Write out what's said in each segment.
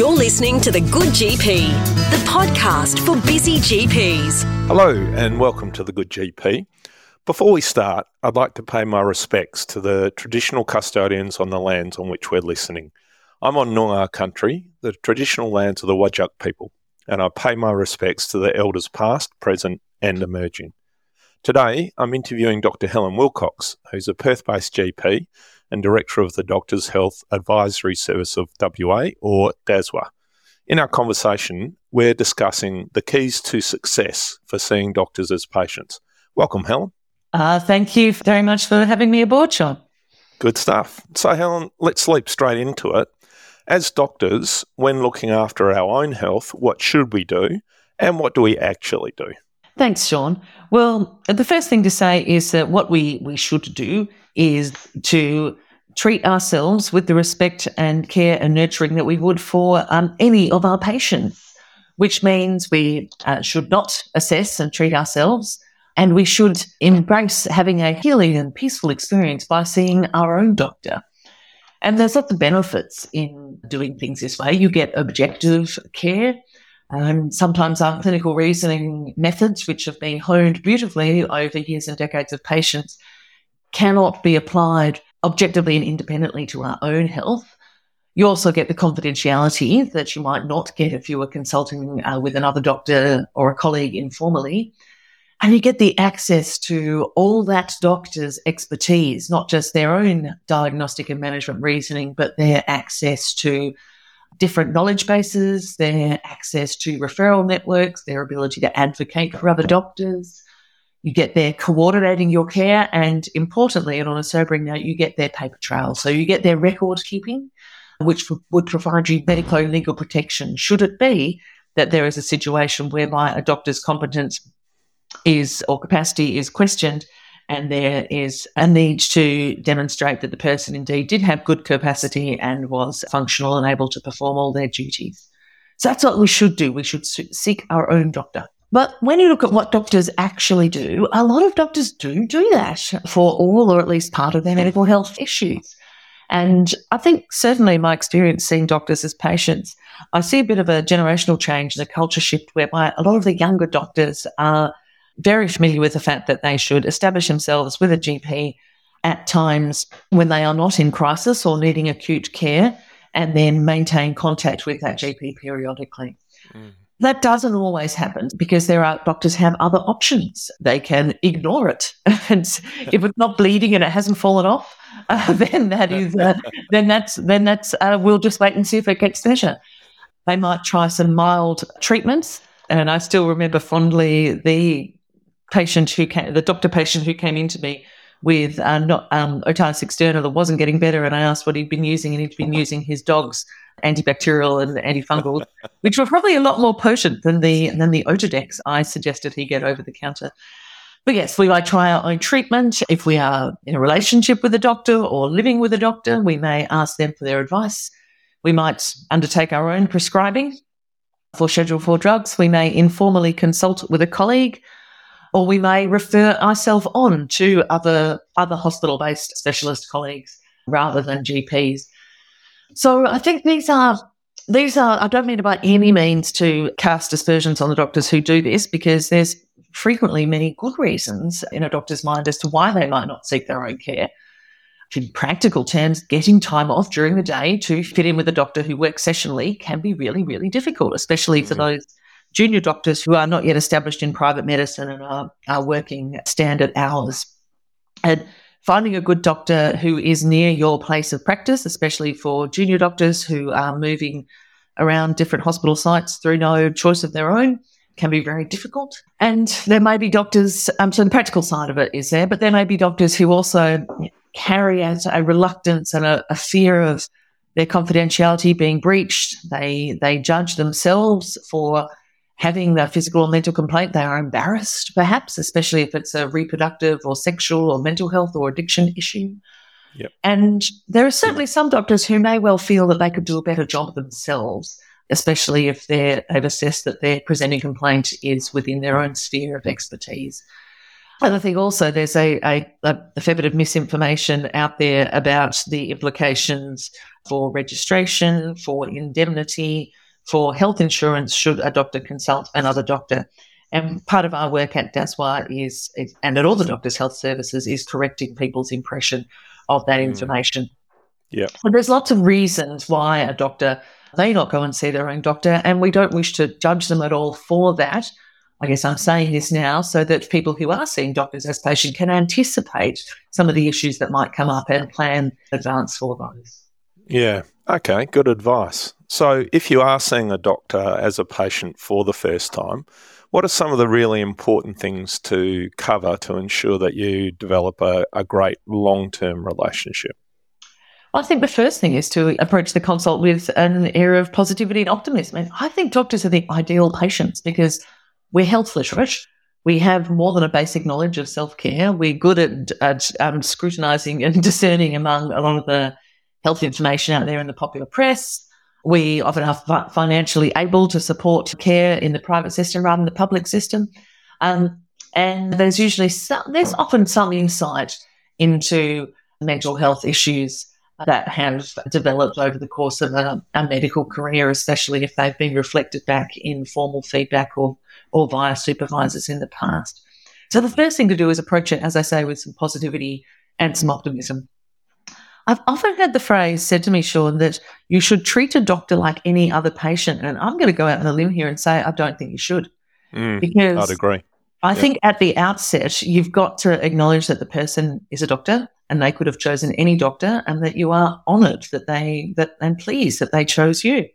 You're listening to The Good GP, the podcast for busy GPs. Hello, and welcome to The Good GP. Before we start, I'd like to pay my respects to the traditional custodians on the lands on which we're listening. I'm on Noongar country, the traditional lands of the Whadjuk people, and I pay my respects to the elders past, present, and emerging. Today, I'm interviewing Dr. Helen Wilcox, who's a Perth based GP and Director of the Doctors Health Advisory Service of WA, or DASWA. In our conversation, we're discussing the keys to success for seeing doctors as patients. Welcome, Helen. Uh, thank you very much for having me aboard, Sean. Good stuff. So, Helen, let's leap straight into it. As doctors, when looking after our own health, what should we do and what do we actually do? Thanks, Sean. Well, the first thing to say is that what we, we should do is to treat ourselves with the respect and care and nurturing that we would for um, any of our patients, which means we uh, should not assess and treat ourselves. And we should embrace having a healing and peaceful experience by seeing our own doctor. And there's lots of benefits in doing things this way. You get objective care. Um, sometimes our clinical reasoning methods, which have been honed beautifully over years and decades of patients, cannot be applied objectively and independently to our own health. You also get the confidentiality that you might not get if you were consulting uh, with another doctor or a colleague informally. And you get the access to all that doctor's expertise, not just their own diagnostic and management reasoning, but their access to different knowledge bases, their access to referral networks, their ability to advocate for other doctors, you get their coordinating your care, and importantly, and on a sobering note, you get their paper trail. So you get their record keeping, which would provide you medico legal protection. Should it be that there is a situation whereby a doctor's competence is or capacity is questioned, and there is a need to demonstrate that the person indeed did have good capacity and was functional and able to perform all their duties. So that's what we should do. We should seek our own doctor. But when you look at what doctors actually do, a lot of doctors do do that for all or at least part of their medical health issues. And I think certainly my experience seeing doctors as patients, I see a bit of a generational change and a culture shift whereby a lot of the younger doctors are very familiar with the fact that they should establish themselves with a GP at times when they are not in crisis or needing acute care and then maintain contact with that GP periodically. Mm. That doesn't always happen because there are doctors have other options. They can ignore it, and if it's not bleeding and it hasn't fallen off, uh, then that is uh, then that's then that's uh, we'll just wait and see if it gets better. They might try some mild treatments, and I still remember fondly the patient who came, the doctor patient who came into me with uh, not um, otitis externa that wasn't getting better, and I asked what he'd been using, and he'd been using his dog's antibacterial and antifungal, which were probably a lot more potent than the than the Otodex I suggested he get over the counter. But yes, we might try our own treatment. If we are in a relationship with a doctor or living with a doctor, we may ask them for their advice. We might undertake our own prescribing for Schedule 4 drugs. We may informally consult with a colleague, or we may refer ourselves on to other, other hospital based specialist colleagues rather than GPs. So I think these are these are I don't mean by any means to cast aspersions on the doctors who do this because there's frequently many good reasons in a doctor's mind as to why they might not seek their own care. In practical terms, getting time off during the day to fit in with a doctor who works sessionally can be really, really difficult, especially for mm-hmm. those junior doctors who are not yet established in private medicine and are, are working standard hours. And finding a good doctor who is near your place of practice, especially for junior doctors who are moving around different hospital sites through no choice of their own can be very difficult. And there may be doctors, um, so the practical side of it is there, but there may be doctors who also carry out a reluctance and a, a fear of their confidentiality being breached. They they judge themselves for having a physical or mental complaint, they are embarrassed, perhaps, especially if it's a reproductive or sexual or mental health or addiction issue. Yep. And there are certainly some doctors who may well feel that they could do a better job themselves, especially if they've assessed that their presenting complaint is within their own sphere of expertise. And I think also there's a, a, a fair bit of misinformation out there about the implications for registration, for indemnity, for health insurance should a doctor consult another doctor. And part of our work at DASWA is, and at all the doctors' health services, is correcting people's impression of that mm. information. Yeah. But there's lots of reasons why a doctor may not go and see their own doctor, and we don't wish to judge them at all for that. I guess I'm saying this now so that people who are seeing doctors as patients can anticipate some of the issues that might come up and plan advance for those. Yeah. Okay. Good advice. So, if you are seeing a doctor as a patient for the first time, what are some of the really important things to cover to ensure that you develop a, a great long term relationship? I think the first thing is to approach the consult with an air of positivity and optimism. And I think doctors are the ideal patients because we're health literate. We have more than a basic knowledge of self care. We're good at, at um, scrutinizing and discerning among a lot of the health information out there in the popular press. We often are financially able to support care in the private system rather than the public system. Um, and there's usually some, there's often some insight into mental health issues that have developed over the course of a, a, medical career, especially if they've been reflected back in formal feedback or, or via supervisors in the past. So the first thing to do is approach it, as I say, with some positivity and some optimism. I've often had the phrase said to me, Sean, that you should treat a doctor like any other patient. And I'm going to go out on a limb here and say I don't think you should. Mm, because I'd agree. I think at the outset, you've got to acknowledge that the person is a doctor and they could have chosen any doctor and that you are honoured that they, that, and pleased that they chose you.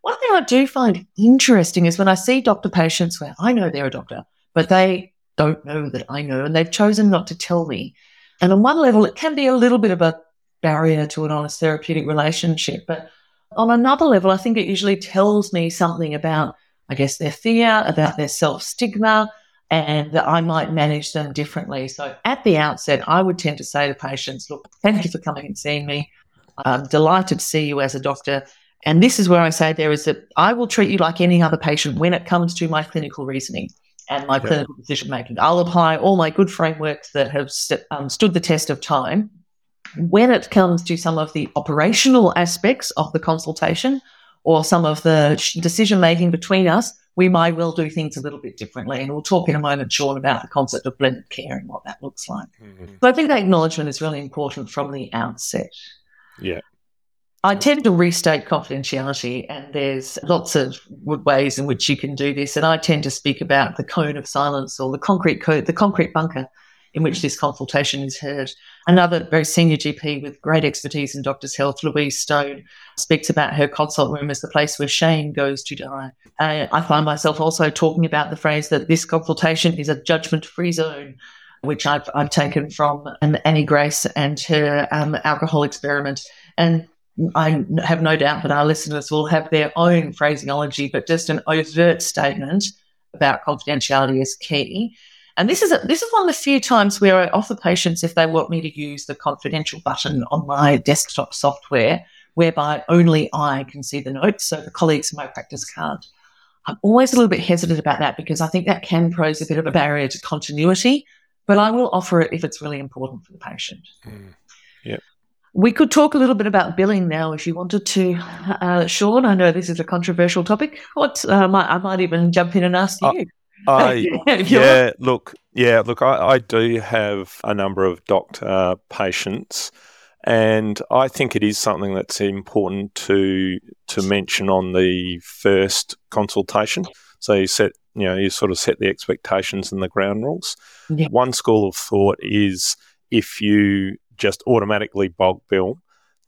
One thing I do find interesting is when I see doctor patients where I know they're a doctor, but they don't know that I know and they've chosen not to tell me. And on one level, it can be a little bit of a barrier to an honest therapeutic relationship. But on another level, I think it usually tells me something about, I guess, their fear, about their self stigma, and that I might manage them differently. So at the outset, I would tend to say to patients, look, thank you for coming and seeing me. I'm delighted to see you as a doctor. And this is where I say there is that I will treat you like any other patient when it comes to my clinical reasoning and my clinical decision making. I'll apply all my good frameworks that have st- um, stood the test of time when it comes to some of the operational aspects of the consultation or some of the decision making between us, we might well do things a little bit differently. And we'll talk in a moment, Sean, about the concept of blended care and what that looks like. Mm-hmm. So I think that acknowledgement is really important from the outset. Yeah. I tend to restate confidentiality, and there's lots of ways in which you can do this. And I tend to speak about the cone of silence or the concrete code, the concrete bunker in which this consultation is heard. Another very senior GP with great expertise in doctors' health, Louise Stone, speaks about her consult room as the place where shame goes to die. I find myself also talking about the phrase that this consultation is a judgment free zone, which I've, I've taken from um, Annie Grace and her um, alcohol experiment. And I have no doubt that our listeners will have their own phraseology, but just an overt statement about confidentiality is key. And this is a, this is one of the few times where I offer patients if they want me to use the confidential button on my desktop software, whereby only I can see the notes, so the colleagues in my practice can't. I'm always a little bit hesitant about that because I think that can pose a bit of a barrier to continuity, but I will offer it if it's really important for the patient. Mm. Yep. We could talk a little bit about billing now if you wanted to, uh, Sean. I know this is a controversial topic. What uh, might, I might even jump in and ask uh, you. I yeah, look, yeah, look, I, I do have a number of doctor patients, and I think it is something that's important to to mention on the first consultation. So you set, you know, you sort of set the expectations and the ground rules. Yeah. One school of thought is if you just automatically bulk bill,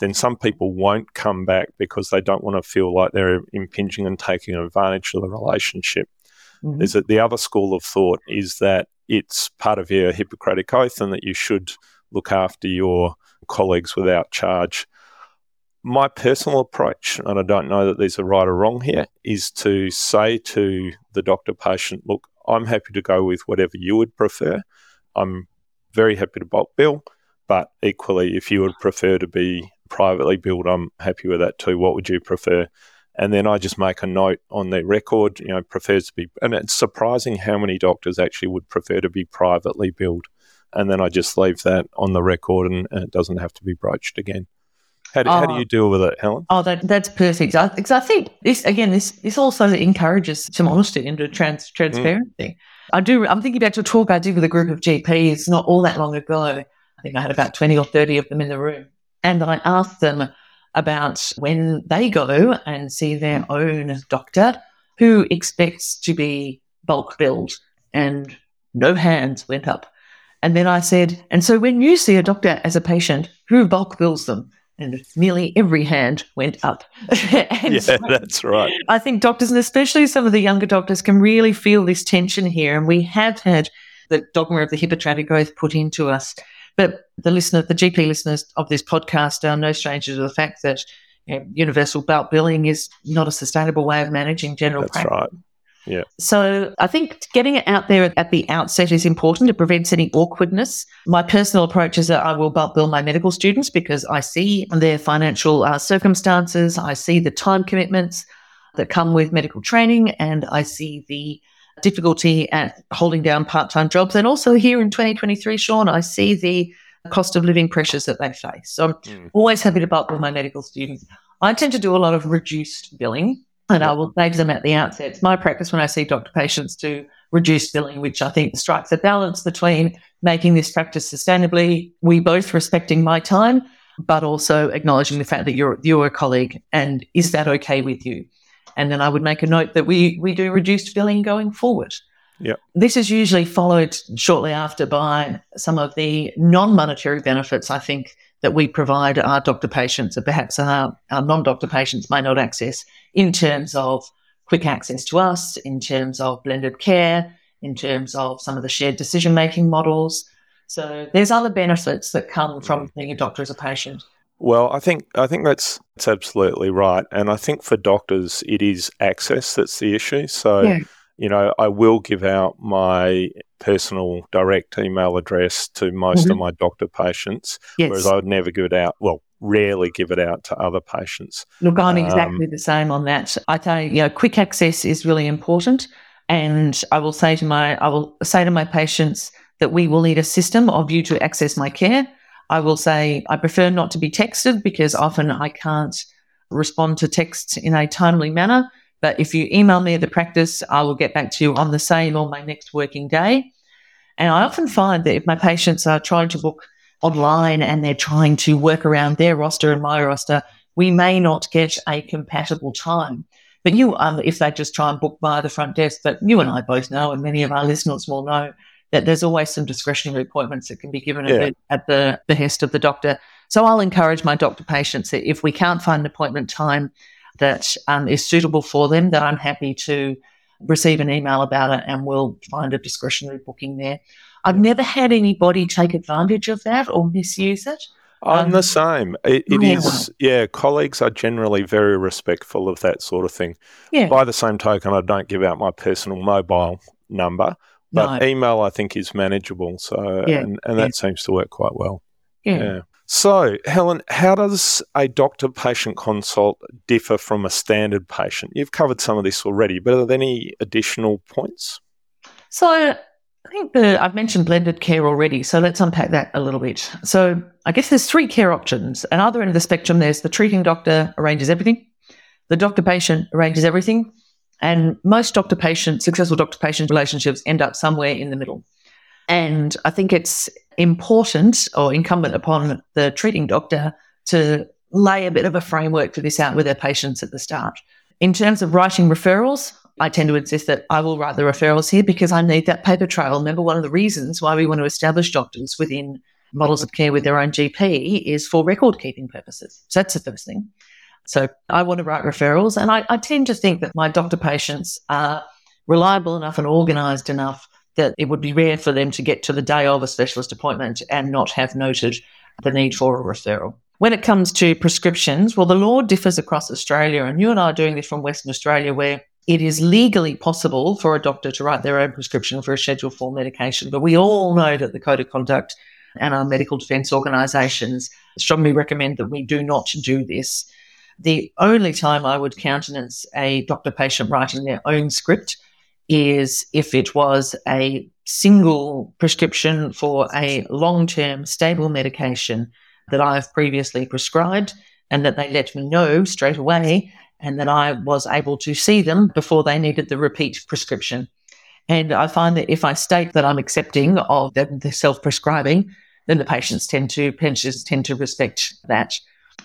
then some people won't come back because they don't want to feel like they're impinging and taking advantage of the relationship. Mm-hmm. The other school of thought is that it's part of your Hippocratic oath and that you should look after your colleagues without charge. My personal approach, and I don't know that there's a right or wrong here, is to say to the doctor patient, look, I'm happy to go with whatever you would prefer. I'm very happy to bulk bill, but equally, if you would prefer to be privately billed, I'm happy with that too. What would you prefer? And then I just make a note on their record, you know, prefers to be, and it's surprising how many doctors actually would prefer to be privately billed. And then I just leave that on the record and, and it doesn't have to be broached again. How do, how do Oh. you deal with it, Helen? Oh, that that's perfect. Because I think this again, this this also encourages some honesty and trans, mm. transparency. I do. I'm thinking back to a talk I did with a group of GPs not all that long ago. I think I had about twenty or thirty of them in the room, and I asked them about when they go and see their own doctor, who expects to be bulk billed, and no hands went up. And then I said, and so when you see a doctor as a patient, who bulk bills them? And nearly every hand went up. Yeah, so that's right. I think doctors, and especially some of the younger doctors, can really feel this tension here. And we have had the dogma of the Hippocratic Oath put into us. But the listener, the GP listeners of this podcast are no stranger to the fact that you know, universal bulk billing is not a sustainable way of managing general That's practice. right. Yeah. So I think getting it out there at the outset is important. It prevents any awkwardness. My personal approach is that I will bulk bill my medical students because I see their financial uh, circumstances, I see the time commitments that come with medical training, and I see the difficulty at holding down part-time jobs. And also here in 2023, Sean, I see the cost of living pressures that they face. So I'm Mm. always happy to bulk with my medical students. I tend to do a lot of reduced billing. And I will say to them at the outset, it's my practice when I see doctor patients to reduce billing, which I think strikes a balance between making this practice sustainably, we both respecting my time, but also acknowledging the fact that you're you're a colleague and is that okay with you? And then I would make a note that we we do reduced billing going forward. Yep. This is usually followed shortly after by some of the non-monetary benefits I think that we provide our doctor patients, or perhaps our, our non-doctor patients may not access in terms of quick access to us, in terms of blended care, in terms of some of the shared decision making models. So there's other benefits that come from being a doctor as a patient. Well, I think I think that's that's absolutely right, and I think for doctors it is access that's the issue. So, Yeah. you know, I will give out my personal direct email address to most of my doctor patients, Yes. whereas I would never give it out. Well, rarely give it out to other patients. Look, I'm Um, exactly the same on that. I tell you, you know, quick access is really important. And I will say to my I will say to my patients that we will need a system of you to access my care. I will say I prefer not to be texted because often I can't respond to texts in a timely manner. But if you email me at the practice, I will get back to you on the same or my next working day. And I often find that if my patients are trying to book online and they're trying to work around their roster and my roster, we may not get a compatible time. But you, um, if they just try and book via the front desk, but you and I both know, and many of our listeners will know, that there's always some discretionary appointments that can be given Yeah. at, the, at the behest of the doctor. So I'll encourage my doctor patients that if we can't find an appointment time that um, is suitable for them, that I'm happy to receive an email about it and we'll find a discretionary booking there. I've never had anybody take advantage of that or misuse it. I'm Um, the same. It, it yeah. is, yeah. Colleagues are generally very respectful of that sort of thing. Yeah. By the same token, I don't give out my personal mobile number, but No. email I think is manageable. So, Yeah, and, and that seems to work quite well. Yeah. Yeah. So, Helen, how does a doctor patient consult differ from a standard patient? You've covered some of this already, but are there any additional points? So I think the I've mentioned blended care already, so let's unpack that a little bit. So I guess there's three care options. At either end of the spectrum, there's the treating doctor arranges everything, the doctor patient arranges everything, and most doctor patient successful doctor patient relationships end up somewhere in the middle. And I think it's important or incumbent upon the treating doctor to lay a bit of a framework for this out with their patients at the start. In terms of writing referrals, I tend to insist that I will write the referrals here because I need that paper trail. Remember, one of the reasons why we want to establish doctors within models of care with their own GP is for record keeping purposes. So that's the first thing. So I want to write referrals, and I, I tend to think that my doctor patients are reliable enough and organised enough that it would be rare for them to get to the day of a specialist appointment and not have noted the need for a referral. When it comes to prescriptions, well, the law differs across Australia, and you and I are doing this from Western Australia, where it is legally possible for a doctor to write their own prescription for a Schedule 4 medication. But we all know that the Code of Conduct and our medical defence organisations strongly recommend that we do not do this. The only time I would countenance a doctor patient writing their own script is if it was a single prescription for a long term stable medication that I've previously prescribed and that they let me know straight away and that I was able to see them before they needed the repeat prescription. And I find that if I state that I'm accepting of the, the self prescribing, then the patients tend to patients tend to respect that.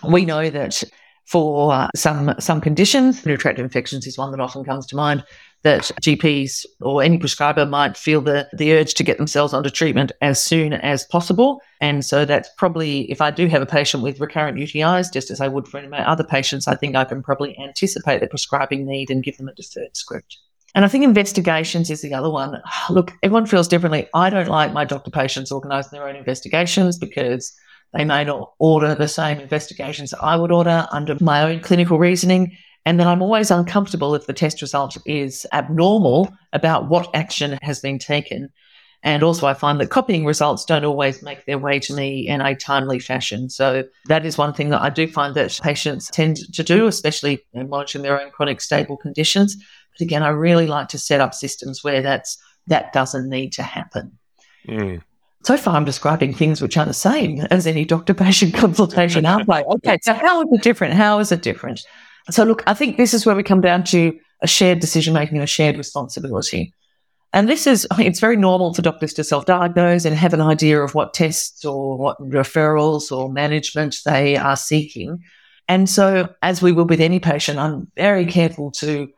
We know that for uh, some some conditions, urinary tract infections is one that often comes to mind. That GPs or any prescriber might feel the, the urge to get themselves onto treatment as soon as possible. And so that's probably, if I do have a patient with recurrent UTIs, just as I would for any of my other patients, I think I can probably anticipate the prescribing need and give them a deferred script. And I think investigations is the other one. Look, everyone feels differently. I don't like my doctor patients organising their own investigations because they may not order the same investigations I would order under my own clinical reasoning. And then I'm always uncomfortable if the test result is abnormal about what action has been taken. And also, I find that copying results don't always make their way to me in a timely fashion. So, that is one thing that I do find that patients tend to do, especially in monitoring their own chronic stable conditions. But again, I really like to set up systems where that's that doesn't need to happen. Mm. So far, I'm describing things which aren't the same as any doctor patient consultation, aren't they? Okay, so how is it different? How is it different? So, look, I think this is where we come down to a shared decision making and a shared responsibility. And this is, I mean, it's very normal for doctors to self diagnose and have an idea of what tests or what referrals or management they are seeking. And so, as we will with any patient, I'm very careful to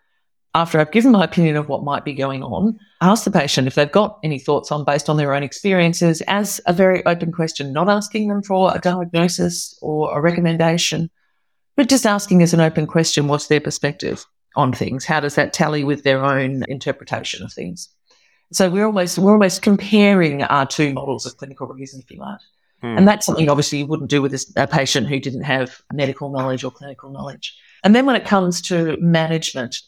after I've given my opinion of what might be going on, ask the patient if they've got any thoughts on based on their own experiences as a very open question, not asking them for a diagnosis or a recommendation, but just asking as an open question, what's their perspective on things? How does that tally with their own interpretation of things? So we're almost we're almost comparing our two models of clinical reason, if you like. Hmm. And that's something obviously you wouldn't do with a patient who didn't have medical knowledge or clinical knowledge. And then when it comes to management,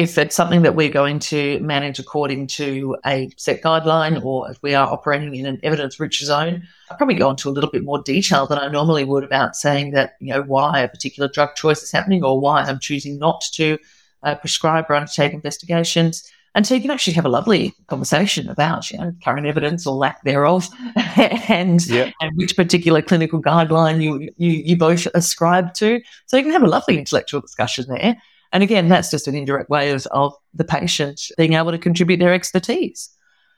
if it's something that we're going to manage according to a set guideline or if we are operating in an evidence rich zone, I'll probably go into a little bit more detail than I normally would about saying that, you know, why a particular drug choice is happening or why I'm choosing not to uh, prescribe or undertake investigations. And so you can actually have a lovely conversation about you know, current evidence or lack thereof and, yep. and which particular clinical guideline you, you, you both ascribe to. So you can have a lovely intellectual discussion there. And again, that's just an indirect way of, of the patient being able to contribute their expertise.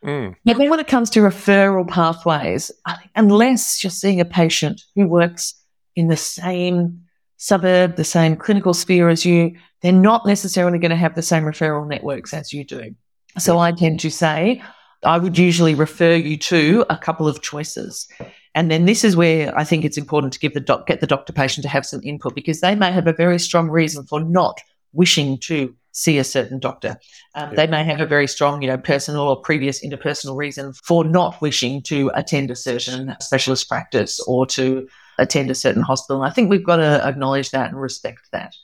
Mm. But then when it comes to referral pathways, unless you're seeing a patient who works in the same suburb, the same clinical sphere as you, they're not necessarily going to have the same referral networks as you do. So I tend to say, I would usually refer you to a couple of choices. And then this is where I think it's important to give the doc, get the doctor patient to have some input because they may have a very strong reason for not wishing to see a certain doctor. Um, yeah. They may have a very strong, you know, personal or previous interpersonal reason for not wishing to attend a certain specialist practice or to attend a certain hospital. And I think we've got to acknowledge that and respect that.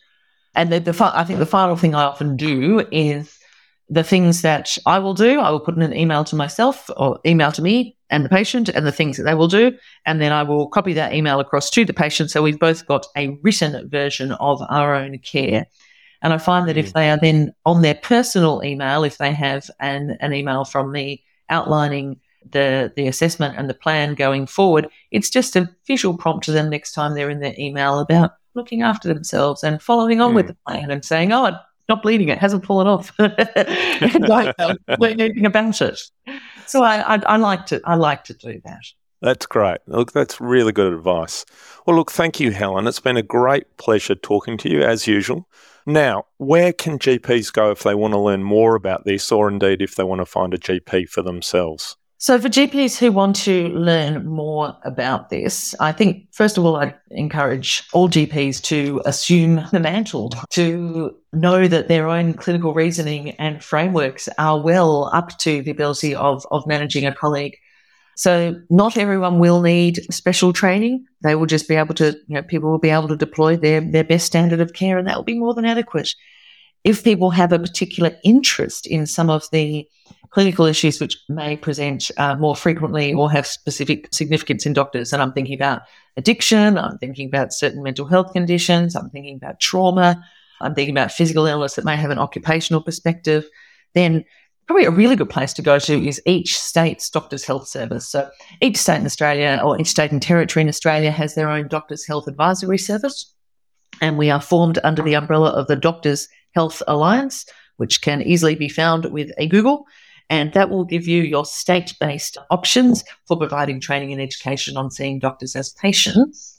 And the, the I think the final thing I often do is the things that I will do. I will put in an email to myself or email to me and the patient and the things that they will do. And then I will copy that email across to the patient. So we've both got a written version of our own care. And I find that if mm. they are then on their personal email, if they have an, an email from me outlining the, the assessment and the plan going forward, it's just a visual prompt to them next time they're in their email about looking after themselves and following on mm. with the plan and saying, oh, not bleeding, it hasn't fallen off. Don't learn anything about it. So I, I, I like to I like to do that. That's great. Look, that's really good advice. Well, look, thank you, Helen. It's been a great pleasure talking to you as usual. Now, where can GPs go if they want to learn more about this, or indeed if they want to find a GP for themselves? So, for GPs who want to learn more about this, I think, first of all, I'd encourage all GPs to assume the mantle, to know that their own clinical reasoning and frameworks are well up to the ability of, of managing a colleague so not everyone will need special training. They will just be able to, you know, people will be able to deploy their, their best standard of care and that will be more than adequate. If people have a particular interest in some of the clinical issues which may present uh, more frequently or have specific significance in doctors, and I'm thinking about addiction, I'm thinking about certain mental health conditions, I'm thinking about trauma, I'm thinking about physical illness that may have an occupational perspective, then probably a really good place to go to is each state's doctor's health service. So each state in Australia or each state and territory in Australia has their own doctor's health advisory service. And we are formed under the umbrella of the Doctors Health Alliance, which can easily be found with a Google. And that will give you your state based options for providing training and education on seeing doctors as patients.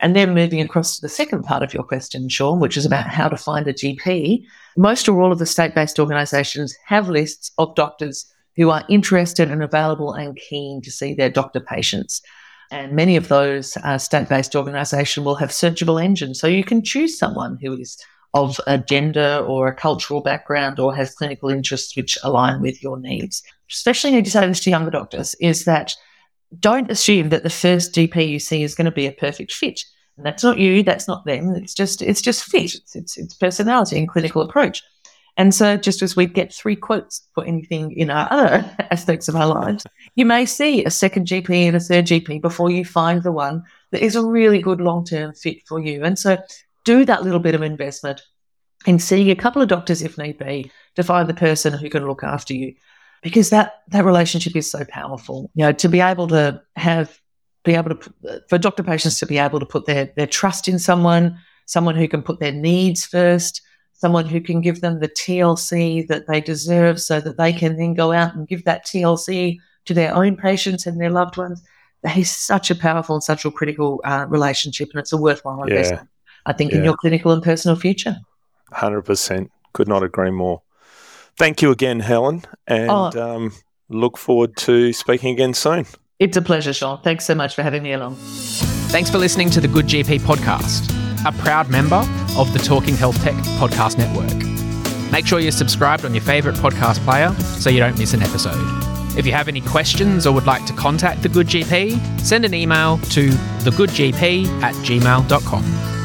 And then moving across to the second part of your question, Sean, which is about how to find a GP. Most or all of the state based organisations have lists of doctors who are interested and available and keen to see their doctor patients. And many of those uh, state based organisations will have searchable engines. So you can choose someone who is of a gender or a cultural background or has clinical interests which align with your needs. Especially need to say this to younger doctors is that don't assume that the first GP you see is going to be a perfect fit. And that's not you, that's not them. It's just it's just fit. It's, it's, it's personality and clinical approach. And so, just as we get three quotes for anything in our other aspects of our lives, you may see a second GP and a third GP before you find the one that is a really good long term fit for you. And so, do that little bit of investment in seeing a couple of doctors if need be to find the person who can look after you because that that relationship is so powerful you know to be able to have be able to for doctor patients to be able to put their their trust in someone someone who can put their needs first someone who can give them the TLC that they deserve so that they can then go out and give that TLC to their own patients and their loved ones that is such a powerful and such a critical uh, relationship and it's a worthwhile investment. I think, yeah. in your clinical and personal future. 100%. Could not agree more. Thank you again, Helen, and oh. um, look forward to speaking again soon. It's a pleasure, Sean. Thanks so much for having me along. Thanks for listening to the Good GP podcast, a proud member of the Talking Health Tech podcast network. Make sure you're subscribed on your favourite podcast player so you don't miss an episode. If you have any questions or would like to contact The Good GP, send an email to thegoodgp at gmail.com.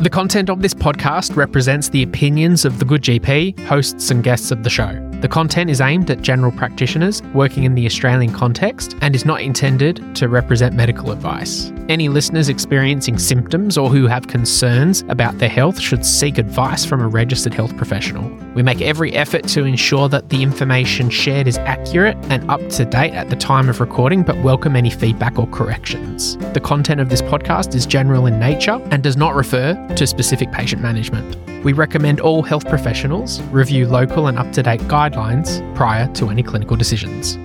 The content of this podcast represents the opinions of the Good GP, hosts, and guests of the show. The content is aimed at general practitioners working in the Australian context and is not intended to represent medical advice. Any listeners experiencing symptoms or who have concerns about their health should seek advice from a registered health professional. We make every effort to ensure that the information shared is accurate and up to date at the time of recording, but welcome any feedback or corrections. The content of this podcast is general in nature and does not refer to specific patient management. We recommend all health professionals review local and up to date guidelines prior to any clinical decisions.